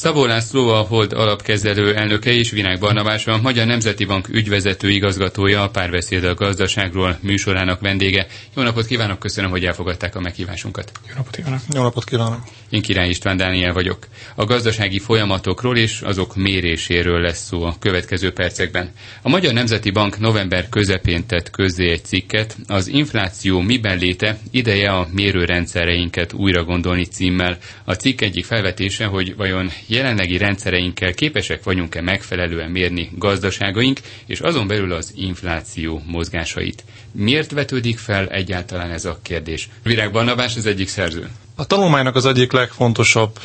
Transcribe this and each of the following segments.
Szabó László a Hold alapkezelő elnöke és Virág Barnabás a Magyar Nemzeti Bank ügyvezető igazgatója a párbeszéd a gazdaságról műsorának vendége. Jó napot kívánok, köszönöm, hogy elfogadták a meghívásunkat. Jó napot kívánok. Jó napot kívánok. Én Király István Dániel vagyok. A gazdasági folyamatokról és azok méréséről lesz szó a következő percekben. A Magyar Nemzeti Bank november közepén tett közzé egy cikket, az infláció miben léte, ideje a mérőrendszereinket újra gondolni címmel. A cikk egyik felvetése, hogy vajon jelenlegi rendszereinkkel képesek vagyunk-e megfelelően mérni gazdaságaink, és azon belül az infláció mozgásait. Miért vetődik fel egyáltalán ez a kérdés? Virág Barnabás az egyik szerző. A tanulmánynak az egyik legfontosabb,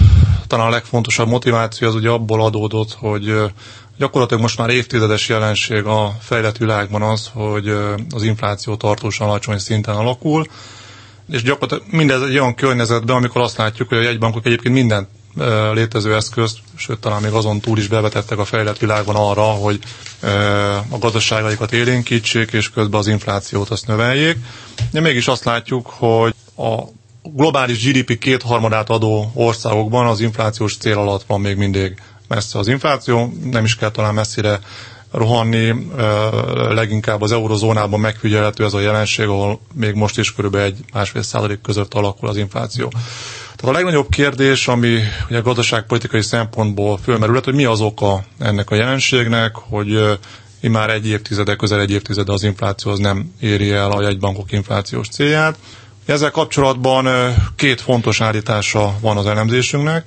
talán a legfontosabb motiváció az ugye abból adódott, hogy gyakorlatilag most már évtizedes jelenség a fejlett világban az, hogy az infláció tartósan alacsony szinten alakul, és gyakorlatilag mindez egy olyan környezetben, amikor azt látjuk, hogy a jegybankok egyébként mindent létező eszközt, sőt talán még azon túl is bevetettek a fejlett világban arra, hogy a gazdaságaikat élénkítsék, és közben az inflációt azt növeljék. De mégis azt látjuk, hogy a globális GDP kétharmadát adó országokban az inflációs cél alatt van még mindig messze az infláció, nem is kell talán messzire rohanni, leginkább az eurozónában megfigyelhető ez a jelenség, ahol még most is körülbelül egy másfél százalék között alakul az infláció. Tehát a legnagyobb kérdés, ami ugye gazdaságpolitikai szempontból fölmerült, hogy mi az oka ennek a jelenségnek, hogy már egy évtizede, közel egy évtizede az infláció az nem éri el a jegybankok inflációs célját. Ezzel kapcsolatban két fontos állítása van az elemzésünknek.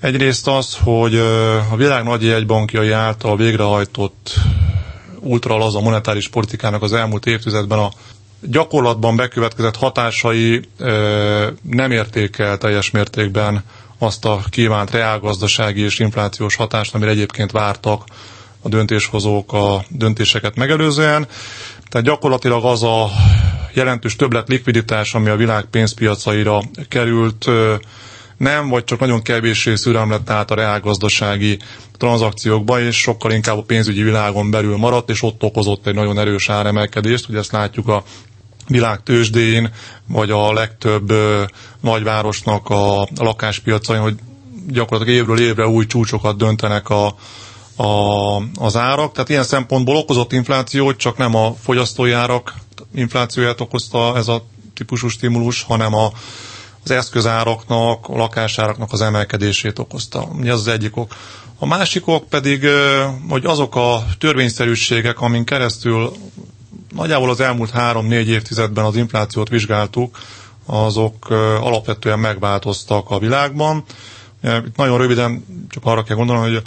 Egyrészt az, hogy a világ nagy jegybankjai által végrehajtott ultralaza monetáris politikának az elmúlt évtizedben a gyakorlatban bekövetkezett hatásai nem érték el teljes mértékben azt a kívánt reálgazdasági és inflációs hatást, amire egyébként vártak a döntéshozók a döntéseket megelőzően. Tehát gyakorlatilag az a jelentős többlet likviditás, ami a világ pénzpiacaira került, nem, vagy csak nagyon kevéssé szürem lett át a reálgazdasági tranzakciókba, és sokkal inkább a pénzügyi világon belül maradt, és ott okozott egy nagyon erős áremelkedést, ugye ezt látjuk a világ tőzsdén, vagy a legtöbb ö, nagyvárosnak a, a lakáspiacain, hogy gyakorlatilag évről évre új csúcsokat döntenek a, a, az árak. Tehát ilyen szempontból okozott inflációt csak nem a fogyasztói árak inflációját okozta ez a típusú stimulus, hanem a, az eszközáraknak, a lakásáraknak az emelkedését okozta. Ez az egyik ok. A másik ok pedig, hogy azok a törvényszerűségek, amin keresztül nagyjából az elmúlt három-négy évtizedben az inflációt vizsgáltuk, azok alapvetően megváltoztak a világban. Itt nagyon röviden csak arra kell gondolni, hogy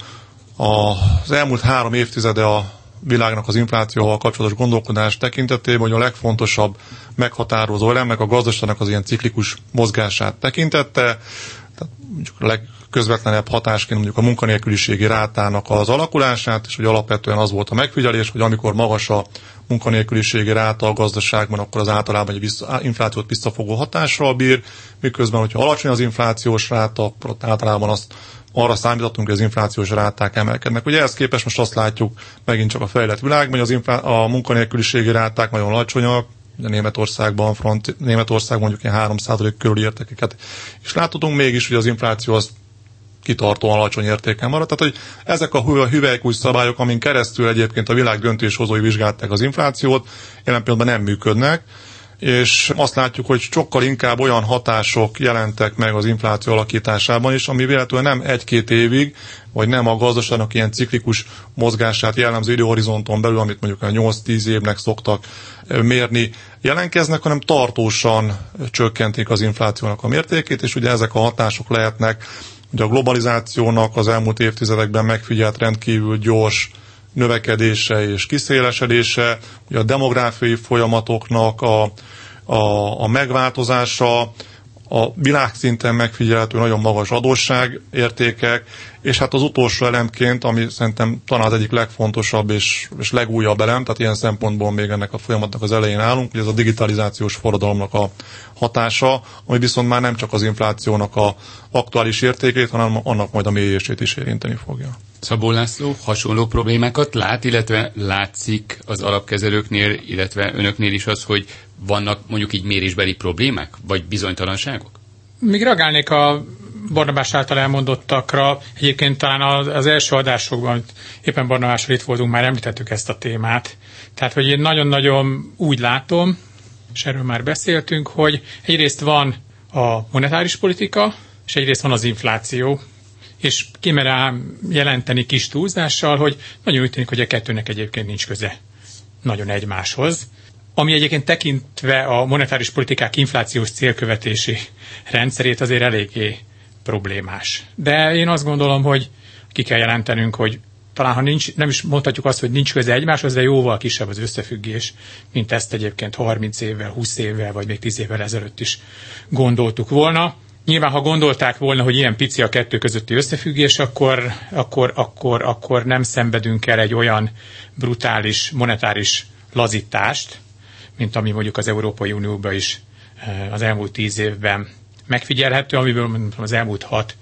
az elmúlt három évtizede a világnak az inflációval kapcsolatos gondolkodás tekintetében, hogy a legfontosabb meghatározó elemnek a gazdaságnak az ilyen ciklikus mozgását tekintette, tehát mondjuk a legközvetlenebb hatásként mondjuk a munkanélküliségi rátának az alakulását, és hogy alapvetően az volt a megfigyelés, hogy amikor magas a munkanélküliségi ráta a gazdaságban, akkor az általában egy vissza, inflációt visszafogó hatással bír, miközben, hogyha alacsony az inflációs ráta, akkor általában azt arra számítottunk, hogy az inflációs ráták emelkednek. Ugye ehhez képest most azt látjuk megint csak a fejlett világban, hogy az inflá- a munkanélküliségi ráták nagyon alacsonyak, ugye Németországban, front, Németországban mondjuk ilyen 3% körül értékeket és láthatunk mégis, hogy az infláció az kitartóan alacsony értéken maradt. Tehát, hogy ezek a hüvelykúj szabályok, amin keresztül egyébként a világ döntéshozói vizsgálták az inflációt, jelen pillanatban nem működnek, és azt látjuk, hogy sokkal inkább olyan hatások jelentek meg az infláció alakításában is, ami véletlenül nem egy-két évig, vagy nem a gazdaságnak ilyen ciklikus mozgását jellemző időhorizonton belül, amit mondjuk a 8-10 évnek szoktak mérni, jelenkeznek, hanem tartósan csökkentik az inflációnak a mértékét, és ugye ezek a hatások lehetnek Ugye a globalizációnak az elmúlt évtizedekben megfigyelt rendkívül gyors növekedése és kiszélesedése, ugye a demográfiai folyamatoknak a, a, a megváltozása, a világszinten megfigyelhető nagyon magas adósságértékek, és hát az utolsó elemként, ami szerintem talán az egyik legfontosabb és, és legújabb elem, tehát ilyen szempontból még ennek a folyamatnak az elején állunk, hogy ez a digitalizációs forradalomnak a hatása, ami viszont már nem csak az inflációnak a aktuális értékét, hanem annak majd a mélyését is érinteni fogja. Szabó László hasonló problémákat lát, illetve látszik az alapkezelőknél, illetve önöknél is az, hogy vannak mondjuk így mérésbeli problémák, vagy bizonytalanságok? Még reagálnék a Barnabás által elmondottakra, egyébként talán az, első adásokban, éppen Barnabással itt voltunk, már említettük ezt a témát. Tehát, hogy én nagyon-nagyon úgy látom, és erről már beszéltünk, hogy egyrészt van a monetáris politika, és egyrészt van az infláció, és kimerám jelenteni kis túlzással, hogy nagyon úgy tűnik, hogy a kettőnek egyébként nincs köze nagyon egymáshoz. Ami egyébként tekintve a monetáris politikák inflációs célkövetési rendszerét azért eléggé problémás. De én azt gondolom, hogy ki kell jelentenünk, hogy talán ha nincs, nem is mondhatjuk azt, hogy nincs köze egymáshoz, de jóval kisebb az összefüggés, mint ezt egyébként 30 évvel, 20 évvel, vagy még 10 évvel ezelőtt is gondoltuk volna. Nyilván, ha gondolták volna, hogy ilyen pici a kettő közötti összefüggés, akkor, akkor, akkor, akkor nem szenvedünk el egy olyan brutális monetáris lazítást, mint ami mondjuk az Európai Unióban is eh, az elmúlt tíz évben megfigyelhető, amiből az elmúlt hat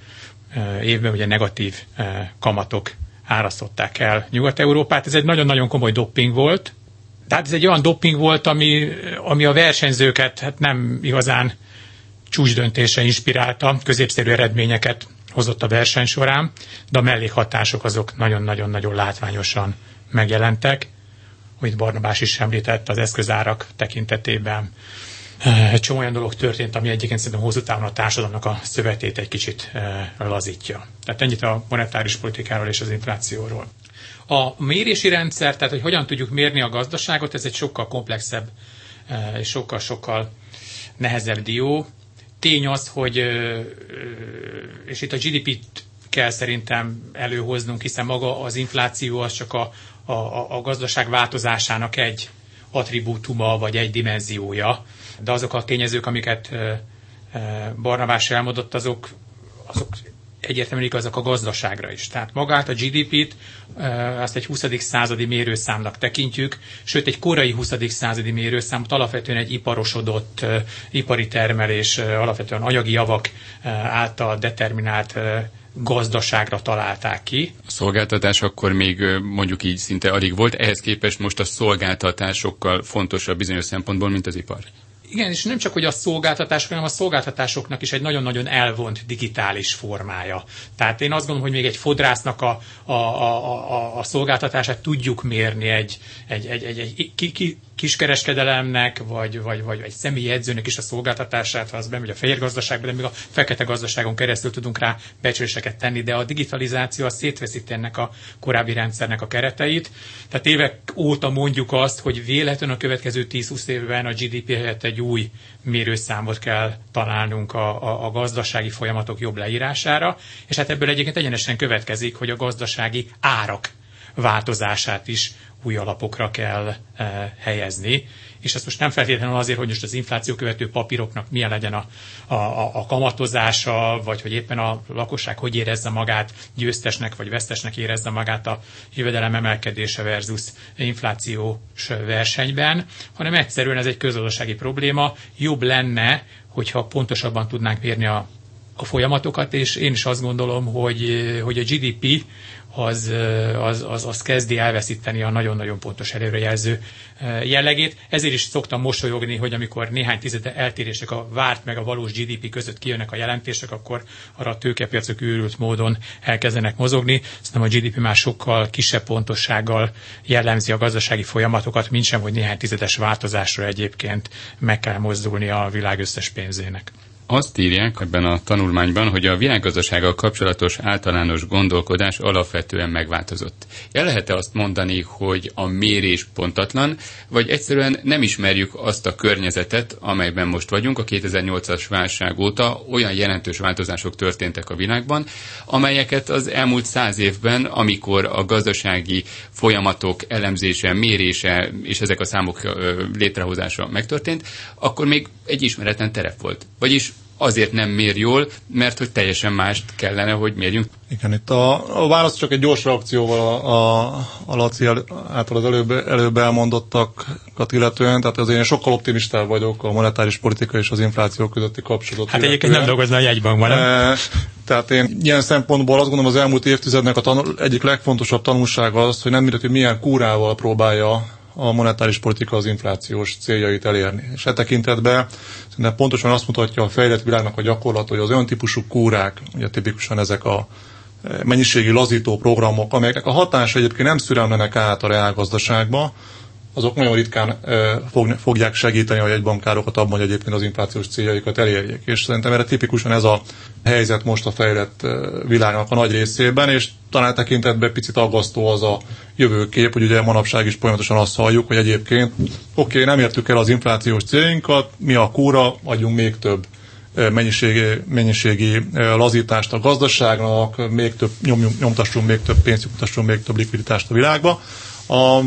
eh, évben ugye negatív eh, kamatok árasztották el Nyugat-Európát. Ez egy nagyon-nagyon komoly dopping volt. Tehát ez egy olyan dopping volt, ami, ami a versenyzőket hát nem igazán csúcsdöntése inspirálta, középszerű eredményeket hozott a verseny során, de a mellékhatások azok nagyon-nagyon-nagyon látványosan megjelentek. Amit Barnabás is említett az eszközárak tekintetében. Egy csomó olyan dolog történt, ami egyébként szerintem hosszú távon a társadalomnak a szövetét egy kicsit lazítja. Tehát ennyit a monetáris politikáról és az inflációról. A mérési rendszer, tehát hogy hogyan tudjuk mérni a gazdaságot, ez egy sokkal komplexebb és sokkal-sokkal nehezebb dió. Tény az, hogy, és itt a GDP-t kell szerintem előhoznunk, hiszen maga az infláció az csak a, a, a gazdaság változásának egy attribútuma, vagy egy dimenziója. De azok a tényezők, amiket Barnabás elmondott, azok, azok egyértelműen igazak a gazdaságra is. Tehát magát a GDP-t azt egy 20. századi mérőszámnak tekintjük, sőt egy korai 20. századi mérőszámot alapvetően egy iparosodott ipari termelés, alapvetően anyagi javak által determinált gazdaságra találták ki. A szolgáltatás akkor még mondjuk így szinte alig volt, ehhez képest most a szolgáltatásokkal fontosabb bizonyos szempontból, mint az ipar. Igen, és nem csak, hogy a szolgáltatások, hanem a szolgáltatásoknak is egy nagyon-nagyon elvont digitális formája. Tehát én azt gondolom, hogy még egy fodrásznak a, a, a, a, a szolgáltatását tudjuk mérni egy, egy, egy, egy, egy ki, ki, kiskereskedelemnek, vagy, vagy, vagy egy személyi edzőnek is a szolgáltatását, ha az bemegy a fehér gazdaságba, de még a fekete gazdaságon keresztül tudunk rá becsléseket tenni, de a digitalizáció a szétveszíti ennek a korábbi rendszernek a kereteit. Tehát évek óta mondjuk azt, hogy véletlenül a következő 10-20 évben a GDP helyett egy új mérőszámot kell találnunk a, a, a gazdasági folyamatok jobb leírására, és hát ebből egyébként egyenesen következik, hogy a gazdasági árak változását is új alapokra kell e, helyezni. És ezt most nem feltétlenül azért, hogy most az infláció követő papíroknak milyen legyen a, a, a kamatozása, vagy hogy éppen a lakosság hogy érezze magát, győztesnek vagy vesztesnek érezze magát a jövedelem emelkedése versus inflációs versenyben, hanem egyszerűen ez egy közgazdasági probléma. Jobb lenne, hogyha pontosabban tudnánk mérni a a folyamatokat, és én is azt gondolom, hogy, hogy a GDP az, az, az, az kezdi elveszíteni a nagyon-nagyon pontos előrejelző jellegét. Ezért is szoktam mosolyogni, hogy amikor néhány tized eltérések a várt meg a valós GDP között kijönnek a jelentések, akkor arra a tőkepiacok őrült módon elkezdenek mozogni. Szerintem a GDP már sokkal kisebb pontossággal jellemzi a gazdasági folyamatokat, mint sem, hogy néhány tizedes változásra egyébként meg kell mozdulni a világ összes pénzének azt írják ebben a tanulmányban, hogy a világgazdasággal kapcsolatos általános gondolkodás alapvetően megváltozott. El lehet-e azt mondani, hogy a mérés pontatlan, vagy egyszerűen nem ismerjük azt a környezetet, amelyben most vagyunk, a 2008-as válság óta olyan jelentős változások történtek a világban, amelyeket az elmúlt száz évben, amikor a gazdasági folyamatok elemzése, mérése és ezek a számok létrehozása megtörtént, akkor még egy ismeretlen terep volt. Vagyis azért nem mér jól, mert hogy teljesen mást kellene, hogy mérjünk. Igen, itt a, a válasz csak egy gyors reakcióval a, a, a Laci által az előbb, előbb elmondottakat illetően, tehát azért én sokkal optimistább vagyok a monetáris politika és az infláció közötti kapcsolatot. Hát egyébként nem dolgozna a jegybankban, nem? E, tehát én ilyen szempontból azt gondolom az elmúlt évtizednek a tanul, egyik legfontosabb tanulsága az, hogy nem mindegy, hogy milyen kúrával próbálja a monetáris politika az inflációs céljait elérni. És e tekintetben szerintem pontosan azt mutatja a fejlett világnak a gyakorlat, hogy az olyan típusú kúrák, ugye tipikusan ezek a mennyiségi lazító programok, amelyeknek a hatása egyébként nem szürelmenek át a reálgazdaságba, azok nagyon ritkán fogják segíteni a jegybankárokat abban, hogy egyébként az inflációs céljaikat elérjék. És szerintem erre tipikusan ez a helyzet most a fejlett világnak a nagy részében, és talán tekintetben picit aggasztó az a jövőkép, hogy ugye manapság is folyamatosan azt halljuk, hogy egyébként oké, okay, nem értük el az inflációs céljainkat, mi a kúra, adjunk még több mennyiségi, mennyiségi lazítást a gazdaságnak, még több, nyom, nyomtassunk még több pénzt, nyomtassunk még több likviditást a világba. A,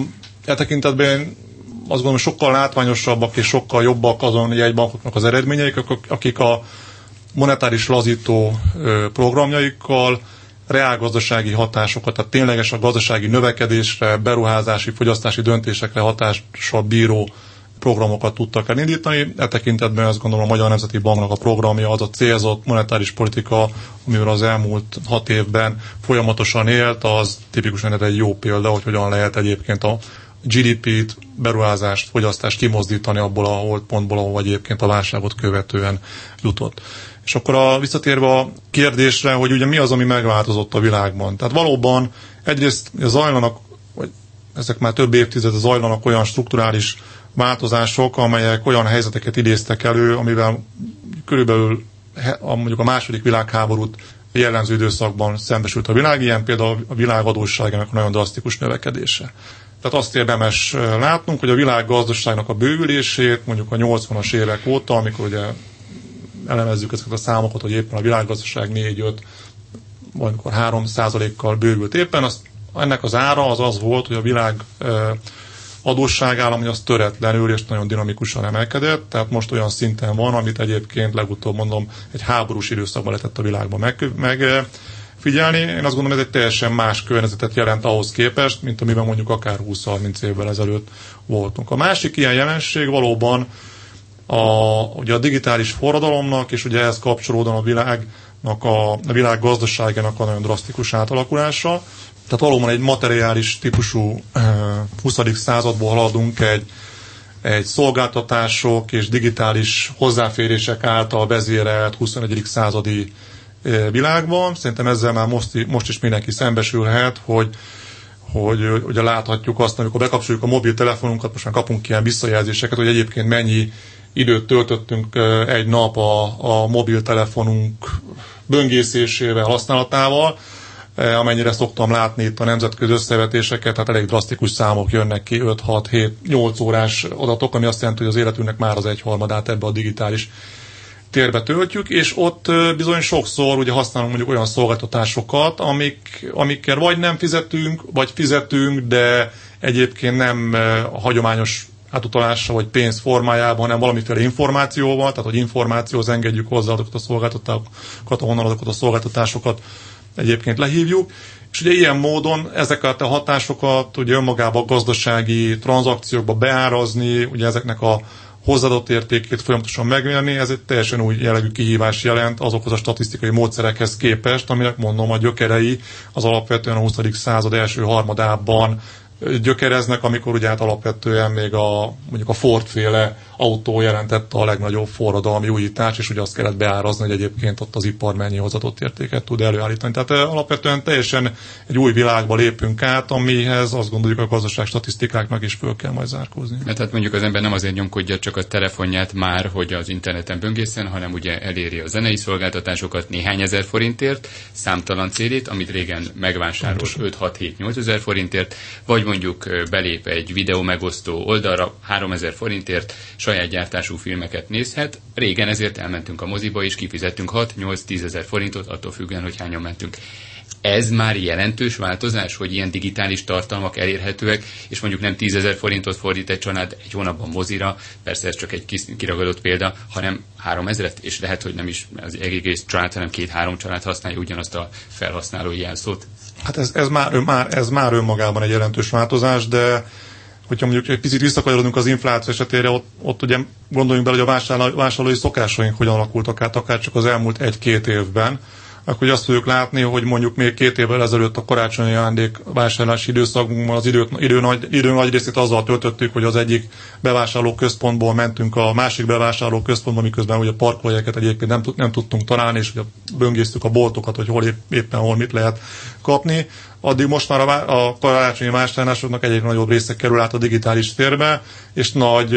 e tekintetben azt gondolom, sokkal látványosabbak és sokkal jobbak azon jegybankoknak az eredményeik, akik a monetáris lazító programjaikkal reálgazdasági hatásokat, tehát tényleges a gazdasági növekedésre, beruházási, fogyasztási döntésekre hatással bíró programokat tudtak elindítani. E tekintetben azt gondolom a Magyar Nemzeti Banknak a programja az a célzott monetáris politika, amivel az elmúlt hat évben folyamatosan élt, az tipikusan egy jó példa, hogy hogyan lehet egyébként a GDP-t, beruházást, fogyasztást kimozdítani abból a pontból, ahol egyébként a válságot követően jutott. És akkor a, visszatérve a kérdésre, hogy ugye mi az, ami megváltozott a világban. Tehát valóban egyrészt zajlanak, vagy ezek már több évtizede zajlanak olyan strukturális változások, amelyek olyan helyzeteket idéztek elő, amivel körülbelül a, mondjuk a második világháborút jellemző időszakban szembesült a világ, ilyen például a világadósságának nagyon drasztikus növekedése. Tehát azt érdemes látnunk, hogy a világ gazdaságnak a bővülését mondjuk a 80-as évek óta, amikor ugye elemezzük ezeket a számokat, hogy éppen a világgazdaság 4-5, vagy amikor 3 kal bővült éppen, az, ennek az ára az az volt, hogy a világ adósságállam, hogy az töretlenül és nagyon dinamikusan emelkedett, tehát most olyan szinten van, amit egyébként legutóbb mondom, egy háborús időszakban lehetett a világban meg, meg figyelni. Én azt gondolom, ez egy teljesen más környezetet jelent ahhoz képest, mint amiben mondjuk akár 20-30 évvel ezelőtt voltunk. A másik ilyen jelenség valóban a, ugye a digitális forradalomnak, és ugye ehhez kapcsolódóan a világnak a, a világ gazdaságának a nagyon drasztikus átalakulása. Tehát valóban egy materiális típusú 20. századból haladunk egy, egy szolgáltatások és digitális hozzáférések által vezérelt 21. századi világban. Szerintem ezzel már most, most is mindenki szembesülhet, hogy hogy ugye láthatjuk azt, amikor bekapcsoljuk a mobiltelefonunkat, most már kapunk ilyen visszajelzéseket, hogy egyébként mennyi időt töltöttünk egy nap a, a mobiltelefonunk böngészésével, használatával, amennyire szoktam látni itt a nemzetközi összevetéseket, tehát elég drasztikus számok jönnek ki, 5, 6, 7, 8 órás adatok, ami azt jelenti, hogy az életünknek már az egyharmadát ebbe a digitális térbe töltjük, és ott bizony sokszor ugye használunk mondjuk olyan szolgáltatásokat, amik, amikkel vagy nem fizetünk, vagy fizetünk, de egyébként nem a hagyományos átutalása vagy pénz formájában, hanem valamiféle információval, tehát hogy információhoz engedjük hozzá azokat a szolgáltatásokat, ahonnan azokat a szolgáltatásokat egyébként lehívjuk. És ugye ilyen módon ezeket a hatásokat ugye önmagában a gazdasági tranzakciókba beárazni, ugye ezeknek a hozzáadott értékét folyamatosan megmérni, ez egy teljesen új jellegű kihívás jelent azokhoz a statisztikai módszerekhez képest, aminek mondom a gyökerei az alapvetően a 20. század első harmadában gyökereznek, amikor ugye hát alapvetően még a, mondjuk a Ford-féle autó jelentette a legnagyobb forradalmi újítás, és ugye azt kellett beárazni, hogy egyébként ott az ipar mennyi hozadott értéket tud előállítani. Tehát alapvetően teljesen egy új világba lépünk át, amihez azt gondoljuk a gazdaság statisztikáknak is föl kell majd zárkózni. Mert hát mondjuk az ember nem azért nyomkodja csak a telefonját már, hogy az interneten böngészen, hanem ugye eléri a zenei szolgáltatásokat néhány ezer forintért, számtalan célét, amit régen megvásárolt 5-6-7-8 ezer forintért, vagy mondjuk belép egy videó megosztó oldalra 3000 forintért, saját gyártású filmeket nézhet. Régen ezért elmentünk a moziba, és kifizettünk 6-8-10 ezer forintot, attól függően, hogy hányan mentünk. Ez már jelentős változás, hogy ilyen digitális tartalmak elérhetőek, és mondjuk nem 10 ezer forintot fordít egy család egy hónapban mozira, persze ez csak egy kiragadott példa, hanem 3 ezeret, és lehet, hogy nem is az egész család, hanem két-három család használja ugyanazt a felhasználói jelszót. Hát ez, ez, már, már, ez már önmagában egy jelentős változás, de hogyha mondjuk egy picit visszakanyarodunk az infláció esetére, ott, ott ugye gondoljunk bele, hogy a vásárlói szokásaink hogyan alakultak át, akár csak az elmúlt egy-két évben, akkor azt fogjuk látni, hogy mondjuk még két évvel ezelőtt a karácsonyi ajándék vásárlási időszakunkban az idő, idő, nagy, idő nagy részét azzal töltöttük, hogy az egyik bevásárló központból mentünk a másik bevásárló központba, miközben ugye parkolóhelyeket egyébként nem, nem tudtunk találni, és ugye böngésztük a boltokat, hogy hol épp, éppen hol mit lehet kapni. Addig most már a, a karácsonyi vásárlásoknak egyre nagyobb része kerül át a digitális térbe, és nagy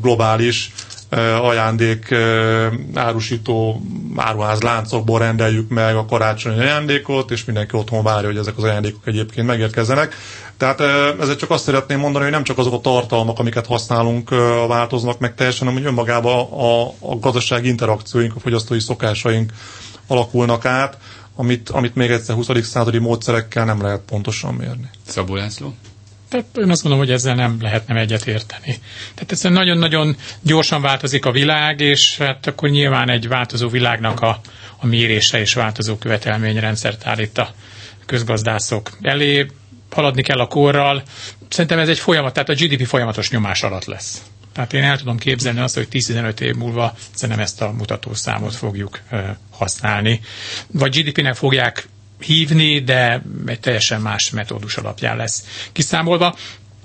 globális ajándék árusító áruház láncokból rendeljük meg a karácsonyi ajándékot, és mindenki otthon várja, hogy ezek az ajándékok egyébként megérkezzenek. Tehát ezzel csak azt szeretném mondani, hogy nem csak azok a tartalmak, amiket használunk, változnak meg teljesen, hanem hogy önmagában a, a gazdasági interakcióink, a fogyasztói szokásaink alakulnak át, amit, amit még egyszer 20. századi módszerekkel nem lehet pontosan mérni. Szabó László? Tehát én azt gondolom, hogy ezzel nem lehet nem egyet érteni. Tehát ez nagyon-nagyon gyorsan változik a világ, és hát akkor nyilván egy változó világnak a, a mérése és változó követelményrendszert állít a közgazdászok elé. Haladni kell a korral. Szerintem ez egy folyamat, tehát a GDP folyamatos nyomás alatt lesz. Tehát én el tudom képzelni azt, hogy 10-15 év múlva szerintem ezt a mutatószámot fogjuk használni. Vagy GDP-nek fogják hívni, de egy teljesen más metódus alapján lesz kiszámolva.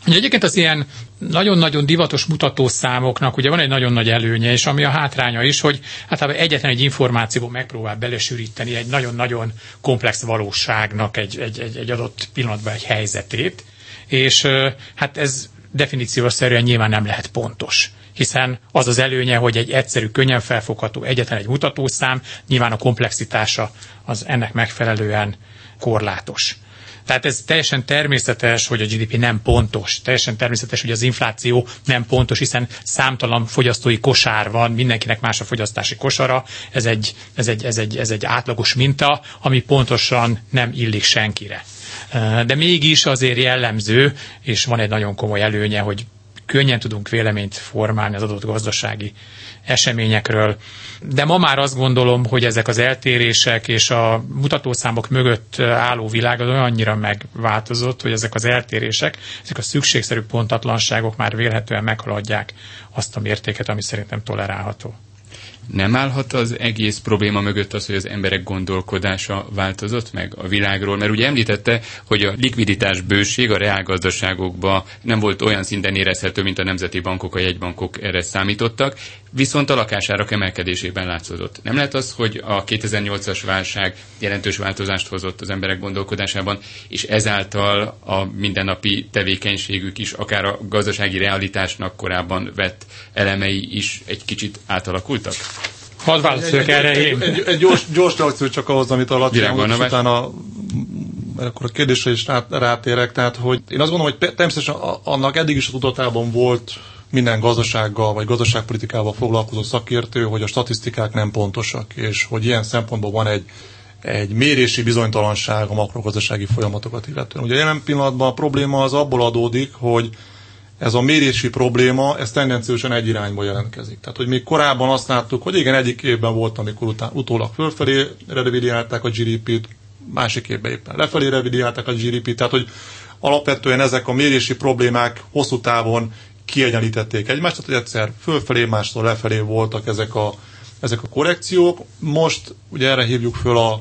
Egyébként az ilyen nagyon-nagyon divatos mutatószámoknak ugye van egy nagyon nagy előnye, és ami a hátránya is, hogy hát egyetlen egy információból megpróbál belesűríteni egy nagyon-nagyon komplex valóságnak egy, egy, egy, egy adott pillanatban egy helyzetét, és hát ez definíciószerűen nyilván nem lehet pontos hiszen az az előnye, hogy egy egyszerű, könnyen felfogható, egyetlen egy mutatószám, nyilván a komplexitása az ennek megfelelően korlátos. Tehát ez teljesen természetes, hogy a GDP nem pontos. Teljesen természetes, hogy az infláció nem pontos, hiszen számtalan fogyasztói kosár van, mindenkinek más a fogyasztási kosara. Ez egy, ez egy, ez egy, ez egy átlagos minta, ami pontosan nem illik senkire. De mégis azért jellemző, és van egy nagyon komoly előnye, hogy könnyen tudunk véleményt formálni az adott gazdasági eseményekről. De ma már azt gondolom, hogy ezek az eltérések és a mutatószámok mögött álló világ az olyannyira megváltozott, hogy ezek az eltérések, ezek a szükségszerű pontatlanságok már vélhetően meghaladják azt a mértéket, ami szerintem tolerálható nem állhat az egész probléma mögött az, hogy az emberek gondolkodása változott meg a világról? Mert ugye említette, hogy a likviditás bőség a reálgazdaságokban nem volt olyan szinten érezhető, mint a nemzeti bankok, a jegybankok erre számítottak, viszont a lakásárak emelkedésében látszott. Nem lehet az, hogy a 2008-as válság jelentős változást hozott az emberek gondolkodásában, és ezáltal a mindennapi tevékenységük is, akár a gazdasági realitásnak korábban vett elemei is egy kicsit átalakultak? Hadd válaszoljak erre én. Egy, egy, egy gyors, gyors reakció csak ahhoz, amit a Laci és utána akkor a kérdésre is rátérek, tehát hogy én azt gondolom, hogy természetesen annak eddig is a tudatában volt minden gazdasággal vagy gazdaságpolitikával foglalkozó szakértő, hogy a statisztikák nem pontosak, és hogy ilyen szempontból van egy, egy mérési bizonytalanság a makrogazdasági folyamatokat illetően. Ugye jelen pillanatban a probléma az abból adódik, hogy ez a mérési probléma, ez tendenciósan egy irányba jelentkezik. Tehát, hogy még korábban azt láttuk, hogy igen, egyik évben volt, amikor után, utólag fölfelé revidiálták a GDP-t, másik évben éppen lefelé revidiálták a GDP-t, tehát, hogy alapvetően ezek a mérési problémák hosszú távon kiegyenlítették egymást, tehát egyszer fölfelé, mástól lefelé voltak ezek a, ezek a korrekciók. Most ugye erre hívjuk föl a,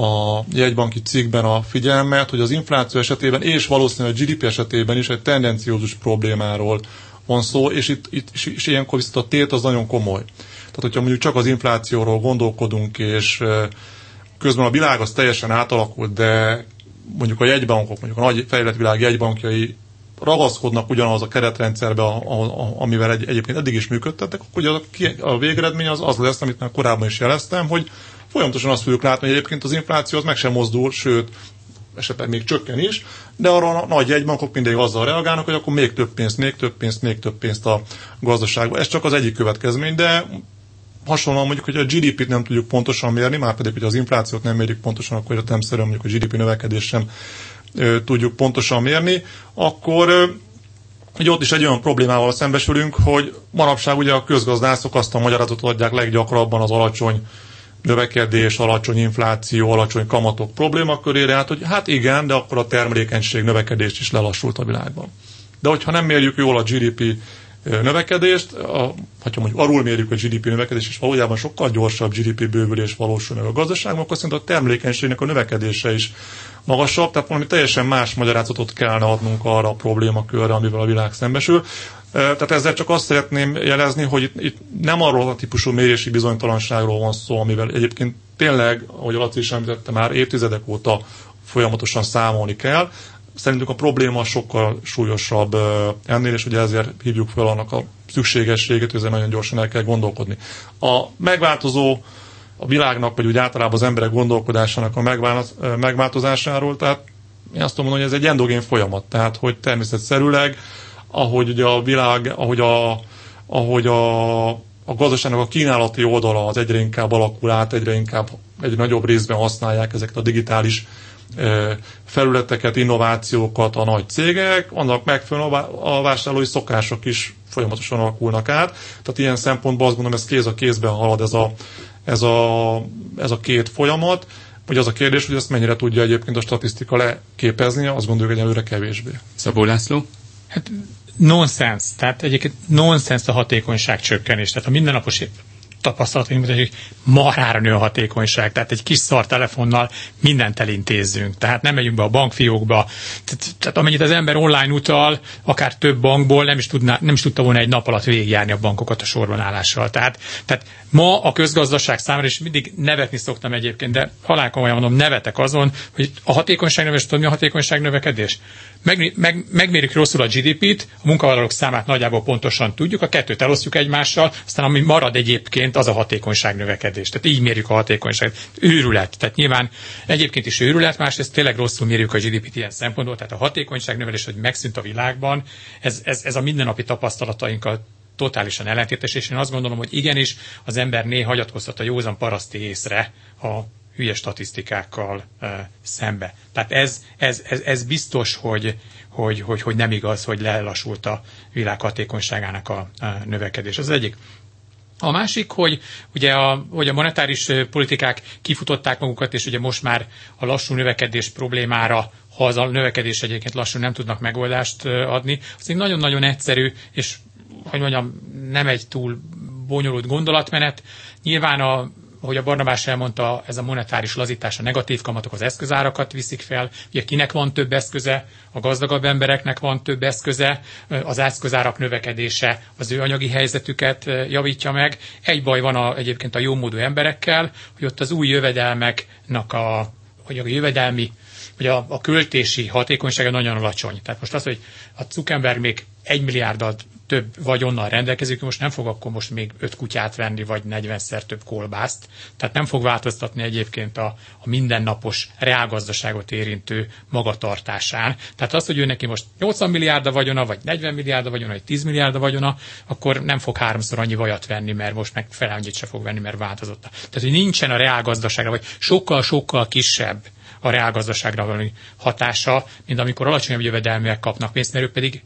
a jegybanki cikkben a figyelmet, hogy az infláció esetében és valószínűleg a GDP esetében is egy tendenciózus problémáról van szó, és itt, itt és, és ilyenkor viszont a tét az nagyon komoly. Tehát, hogyha mondjuk csak az inflációról gondolkodunk, és közben a világ az teljesen átalakult, de mondjuk a jegybankok, mondjuk a nagy fejlett világ jegybankjai ragaszkodnak ugyanaz a keretrendszerbe, a, a, a, amivel egy, egyébként eddig is működtettek, akkor a, a végeredmény az az lesz, amit már korábban is jeleztem, hogy folyamatosan azt fogjuk látni, hogy egyébként az infláció az meg sem mozdul, sőt, esetleg még csökken is, de arra a nagy jegybankok mindig azzal reagálnak, hogy akkor még több pénzt, még több pénzt, még több pénzt a gazdaságba. Ez csak az egyik következmény, de hasonlóan mondjuk, hogy a GDP-t nem tudjuk pontosan mérni, már pedig, hogy az inflációt nem mérjük pontosan, akkor szerint mondjuk a GDP növekedés sem tudjuk pontosan mérni, akkor hogy ott is egy olyan problémával szembesülünk, hogy manapság ugye a közgazdászok azt a magyarázatot adják leggyakrabban az alacsony növekedés, alacsony infláció, alacsony kamatok problémakörére, hát hogy hát igen, de akkor a termelékenység növekedés is lelassult a világban. De hogyha nem mérjük jól a GDP növekedést, a, ha mondjuk arról mérjük a GDP növekedést, és valójában sokkal gyorsabb GDP bővülés valósul meg a gazdaságban, akkor szerintem a termelékenységnek a növekedése is magasabb, tehát valami teljesen más magyarázatot kellene adnunk arra a problémakörre, amivel a világ szembesül. Tehát ezzel csak azt szeretném jelezni, hogy itt, itt nem arról a típusú mérési bizonytalanságról van szó, amivel egyébként tényleg, ahogy Laci is említette már, évtizedek óta folyamatosan számolni kell. Szerintünk a probléma sokkal súlyosabb ennél, és ugye ezért hívjuk fel annak a szükségességét, hogy ezzel nagyon gyorsan el kell gondolkodni. A megváltozó a világnak, vagy úgy általában az emberek gondolkodásának a megváltozásáról, tehát én azt tudom hogy ez egy endogén folyamat, tehát hogy természetszerűleg, ahogy ugye a világ, ahogy a, ahogy a, a gazdaságnak a kínálati oldala az egyre inkább alakul át, egyre inkább egy nagyobb részben használják ezeket a digitális felületeket, innovációkat a nagy cégek, annak megfelelően a vásárlói szokások is folyamatosan alakulnak át. Tehát ilyen szempontból azt gondolom, ez kéz a kézben halad ez a, ez a, ez a két folyamat. Hogy az a kérdés, hogy ezt mennyire tudja egyébként a statisztika leképezni, azt gondoljuk, hogy előre kevésbé. Szabó László? Hát nonsens, tehát egyébként nonsens a hatékonyság csökkenés. Tehát a mindennapos tapasztalataink hogy marára nő a hatékonyság, tehát egy kis szar telefonnal mindent elintézzünk, tehát nem megyünk be a bankfiókba, tehát, amennyit az ember online utal, akár több bankból, nem is, tudná, nem is tudta volna egy nap alatt végigjárni a bankokat a sorban állással. Tehát, tehát ma a közgazdaság számára, és mindig nevetni szoktam egyébként, de halál komolyan mondom, nevetek azon, hogy a hatékonyság növekedés, tudod mi a hatékonyság növekedés? Meg, meg, megmérjük rosszul a GDP-t, a munkavállalók számát nagyjából pontosan tudjuk, a kettőt elosztjuk egymással, aztán ami marad egyébként, az a hatékonyság növekedés. Tehát így mérjük a hatékonyságot. Őrület. Tehát nyilván egyébként is őrület, másrészt tényleg rosszul mérjük a GDP-t ilyen szempontból, tehát a hatékonyság növelés, hogy megszűnt a világban, ez, ez, ez a mindennapi tapasztalatainkkal totálisan ellentétes, és én azt gondolom, hogy igenis az ember néha hagyatkoztat a józan paraszti észre a hülye statisztikákkal e, szembe. Tehát ez, ez, ez, ez biztos, hogy, hogy, hogy, hogy nem igaz, hogy lelassult a világ hatékonyságának a, a növekedés. Az egyik. A másik, hogy ugye a, hogy a monetáris politikák kifutották magukat, és ugye most már a lassú növekedés problémára, ha az a növekedés egyébként lassú nem tudnak megoldást adni, az egy nagyon-nagyon egyszerű, és hogy mondjam, nem egy túl bonyolult gondolatmenet. Nyilván a ahogy a Barnabás elmondta, ez a monetáris lazítás, a negatív kamatok az eszközárakat viszik fel. Ugye kinek van több eszköze, a gazdagabb embereknek van több eszköze, az eszközárak növekedése az ő anyagi helyzetüket javítja meg. Egy baj van a, egyébként a jómódú emberekkel, hogy ott az új jövedelmeknek a, hogy a jövedelmi hogy a, a költési hatékonysága nagyon alacsony. Tehát most az, hogy a Zuckerberg még egy milliárdat több vagyonnal rendelkezik, most nem fog akkor most még öt kutyát venni, vagy 40-szer több kolbászt. Tehát nem fog változtatni egyébként a, a mindennapos reálgazdaságot érintő magatartásán. Tehát az, hogy ő neki most 80 milliárda vagyona, vagy 40 milliárda vagyona, vagy 10 milliárda vagyona, akkor nem fog háromszor annyi vajat venni, mert most meg fel annyit se fog venni, mert változott. Tehát, hogy nincsen a reálgazdaságra, vagy sokkal-sokkal kisebb a reálgazdaságra való hatása, mint amikor alacsonyabb jövedelműek kapnak pénzt, mert ők pedig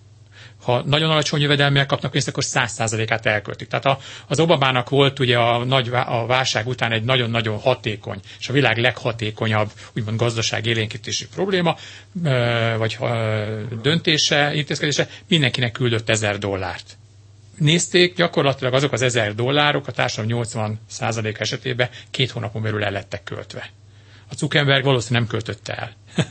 ha nagyon alacsony jövedelműek kapnak pénzt, akkor száz százalékát elköltik. Tehát a, az Obamának volt ugye a, nagy, a válság után egy nagyon-nagyon hatékony, és a világ leghatékonyabb, úgymond gazdaság élénkítési probléma, vagy döntése, intézkedése, mindenkinek küldött ezer dollárt. Nézték, gyakorlatilag azok az ezer dollárok a társadalom 80 százalék esetében két hónapon belül el lettek költve. A Zuckerberg valószínűleg nem költötte el.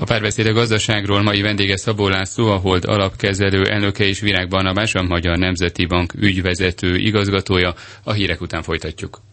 A párbeszéd a gazdaságról mai vendége Szabó László, a Hold alapkezelő elnöke és Virág Barnabás, a Magyar Nemzeti Bank ügyvezető igazgatója. A hírek után folytatjuk.